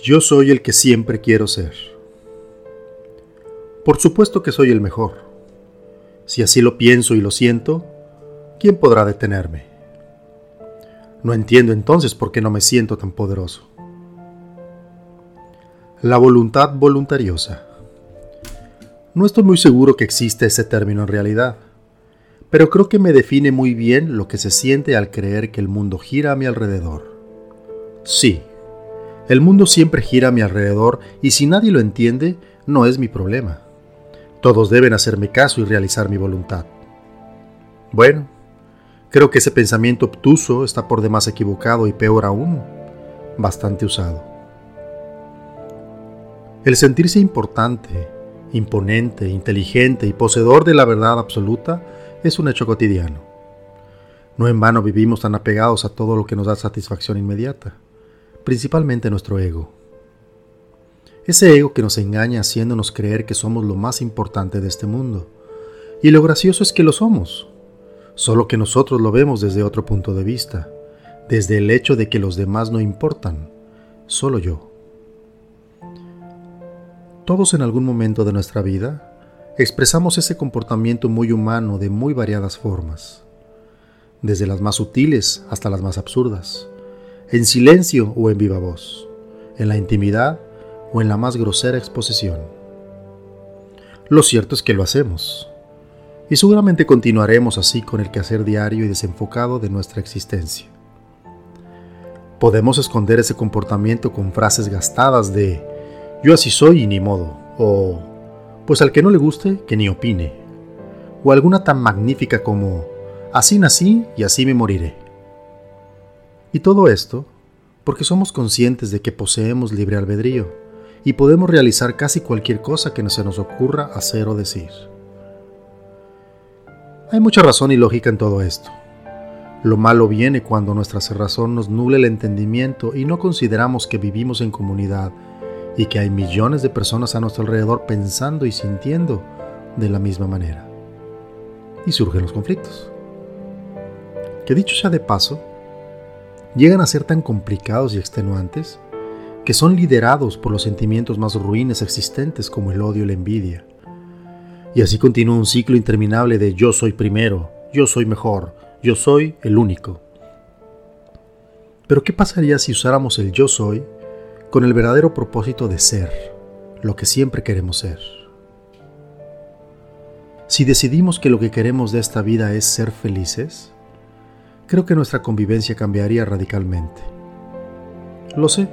Yo soy el que siempre quiero ser. Por supuesto que soy el mejor. Si así lo pienso y lo siento, ¿quién podrá detenerme? No entiendo entonces por qué no me siento tan poderoso. La voluntad voluntariosa. No estoy muy seguro que exista ese término en realidad, pero creo que me define muy bien lo que se siente al creer que el mundo gira a mi alrededor. Sí, el mundo siempre gira a mi alrededor y si nadie lo entiende, no es mi problema. Todos deben hacerme caso y realizar mi voluntad. Bueno, creo que ese pensamiento obtuso está por demás equivocado y peor aún, bastante usado. El sentirse importante, imponente, inteligente y poseedor de la verdad absoluta es un hecho cotidiano. No en vano vivimos tan apegados a todo lo que nos da satisfacción inmediata principalmente nuestro ego. Ese ego que nos engaña haciéndonos creer que somos lo más importante de este mundo. Y lo gracioso es que lo somos, solo que nosotros lo vemos desde otro punto de vista, desde el hecho de que los demás no importan, solo yo. Todos en algún momento de nuestra vida expresamos ese comportamiento muy humano de muy variadas formas, desde las más sutiles hasta las más absurdas en silencio o en viva voz, en la intimidad o en la más grosera exposición. Lo cierto es que lo hacemos, y seguramente continuaremos así con el quehacer diario y desenfocado de nuestra existencia. Podemos esconder ese comportamiento con frases gastadas de yo así soy y ni modo, o pues al que no le guste, que ni opine, o alguna tan magnífica como así nací y así me moriré. Y todo esto porque somos conscientes de que poseemos libre albedrío y podemos realizar casi cualquier cosa que se nos ocurra hacer o decir. Hay mucha razón y lógica en todo esto. Lo malo viene cuando nuestra cerrazón nos nuble el entendimiento y no consideramos que vivimos en comunidad y que hay millones de personas a nuestro alrededor pensando y sintiendo de la misma manera. Y surgen los conflictos. Que dicho sea de paso, llegan a ser tan complicados y extenuantes que son liderados por los sentimientos más ruines existentes como el odio y la envidia. Y así continúa un ciclo interminable de yo soy primero, yo soy mejor, yo soy el único. Pero ¿qué pasaría si usáramos el yo soy con el verdadero propósito de ser, lo que siempre queremos ser? Si decidimos que lo que queremos de esta vida es ser felices, creo que nuestra convivencia cambiaría radicalmente. Lo sé,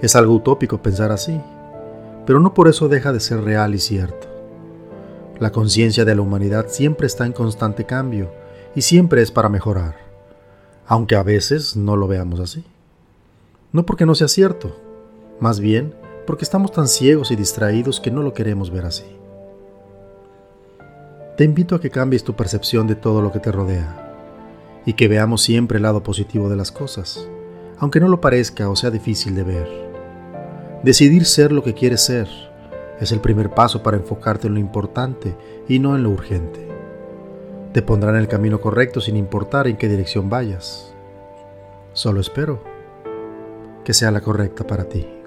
es algo utópico pensar así, pero no por eso deja de ser real y cierto. La conciencia de la humanidad siempre está en constante cambio y siempre es para mejorar, aunque a veces no lo veamos así. No porque no sea cierto, más bien porque estamos tan ciegos y distraídos que no lo queremos ver así. Te invito a que cambies tu percepción de todo lo que te rodea y que veamos siempre el lado positivo de las cosas, aunque no lo parezca o sea difícil de ver. Decidir ser lo que quieres ser es el primer paso para enfocarte en lo importante y no en lo urgente. Te pondrá en el camino correcto sin importar en qué dirección vayas. Solo espero que sea la correcta para ti.